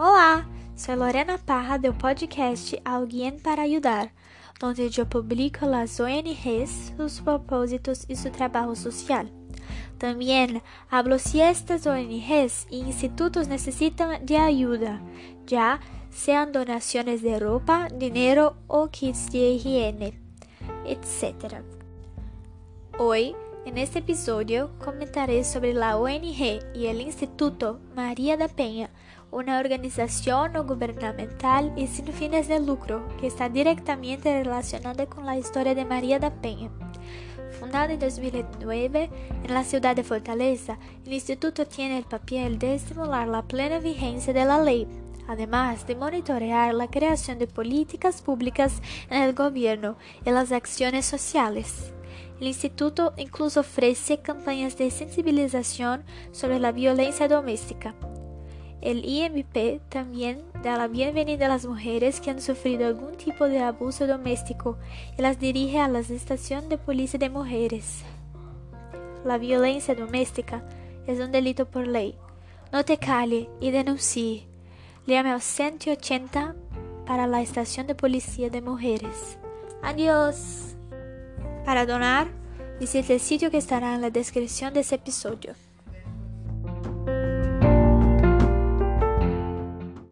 Olá, sou Lorena Parra do podcast Alguém para Ajudar, onde eu publico as ONGs, seus propósitos e seu trabalho social. Também hablo se estas ONGs e institutos necessitam de ajuda, já sean donaciones de ropa, dinero o kits de higiene, etc. Hoy, en este episodio, comentaré sobre la ONG y el Instituto María da Penha, una organización no gubernamental y sin fines de lucro que está directamente relacionada con la historia de María da Penha. Fundado en 2009 en la ciudad de Fortaleza, el instituto tiene el papel de estimular la plena vigencia de la ley además de monitorear la creación de políticas públicas en el gobierno y las acciones sociales. El instituto incluso ofrece campañas de sensibilización sobre la violencia doméstica. El IMP también da la bienvenida a las mujeres que han sufrido algún tipo de abuso doméstico y las dirige a la estación de policía de mujeres. La violencia doméstica es un delito por ley. No te calle y denuncie. Llame al 180 para la estación de policía de mujeres. Adiós. Para donar, visite el sitio que estará en la descripción de este episodio.